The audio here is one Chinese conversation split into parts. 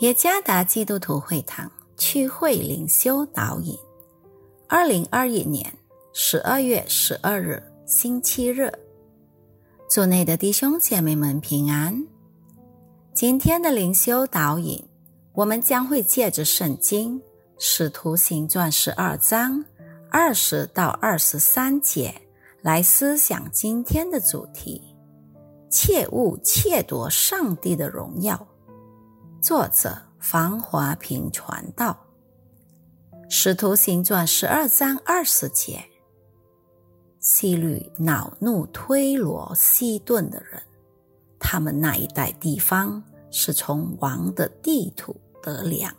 耶加达基督徒会堂区会灵修导引，二零二一年十二月十二日星期日，组内的弟兄姐妹们平安。今天的灵修导引，我们将会借着圣经《使徒行传》十二章二十到二十三节来思想今天的主题：切勿窃夺上帝的荣耀。作者房华平传道，《使徒行传》十二章二十节。希律恼怒推罗、西顿的人，他们那一带地方是从王的地土得粮，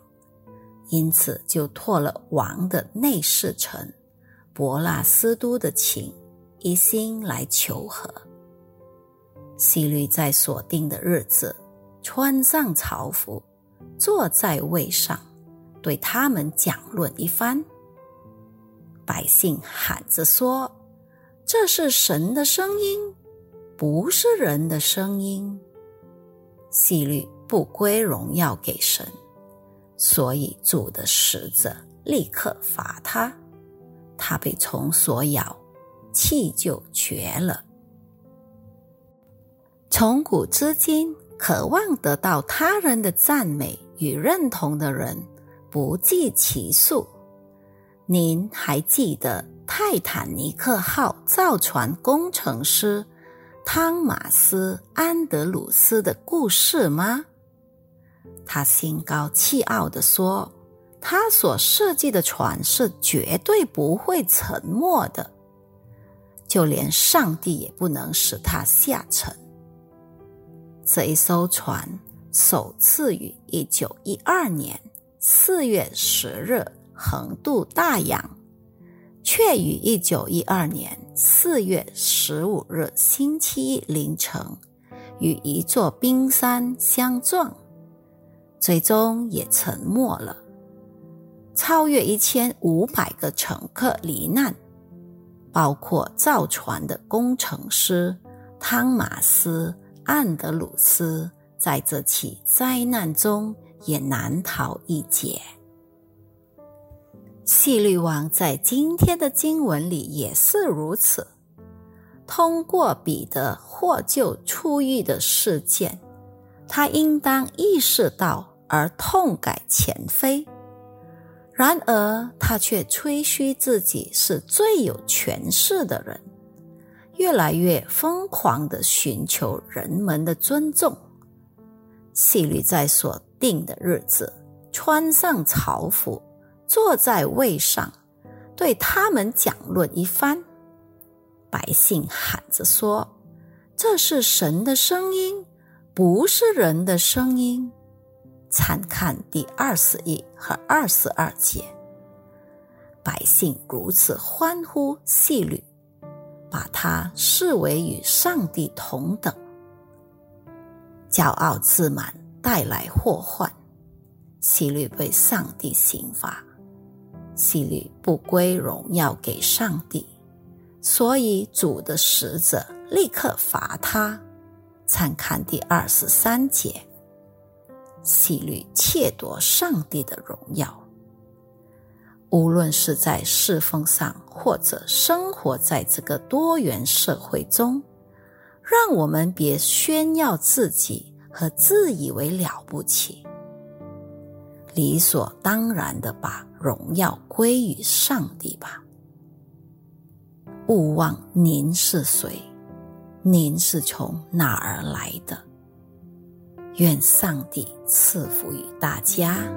因此就托了王的内侍臣伯纳斯都的情，一心来求和。希律在所定的日子。穿上朝服，坐在位上，对他们讲论一番。百姓喊着说：“这是神的声音，不是人的声音。”希律不归荣耀给神，所以主的使者立刻罚他，他被虫所咬，气就绝了。从古至今。渴望得到他人的赞美与认同的人不计其数。您还记得泰坦尼克号造船工程师汤马斯·安德鲁斯的故事吗？他心高气傲地说：“他所设计的船是绝对不会沉没的，就连上帝也不能使它下沉。”这一艘船首次于一九一二年四月十日横渡大洋，却于一九一二年四月十五日星期一凌晨与一座冰山相撞，最终也沉没了。超越一千五百个乘客罹难，包括造船的工程师汤马斯。安德鲁斯在这起灾难中也难逃一劫。希律王在今天的经文里也是如此。通过彼得获救出狱的事件，他应当意识到而痛改前非。然而，他却吹嘘自己是最有权势的人。越来越疯狂的寻求人们的尊重。希律在所定的日子穿上朝服，坐在位上，对他们讲论一番。百姓喊着说：“这是神的声音，不是人的声音。”参看第二十一和二十二节。百姓如此欢呼希律。把他视为与上帝同等，骄傲自满带来祸患。希律被上帝刑罚，希律不归荣耀给上帝，所以主的使者立刻罚他。参看第二十三节，希律窃夺上帝的荣耀。无论是在侍奉上，或者生活在这个多元社会中，让我们别炫耀自己和自以为了不起，理所当然的把荣耀归于上帝吧。勿忘您是谁，您是从哪儿来的。愿上帝赐福于大家。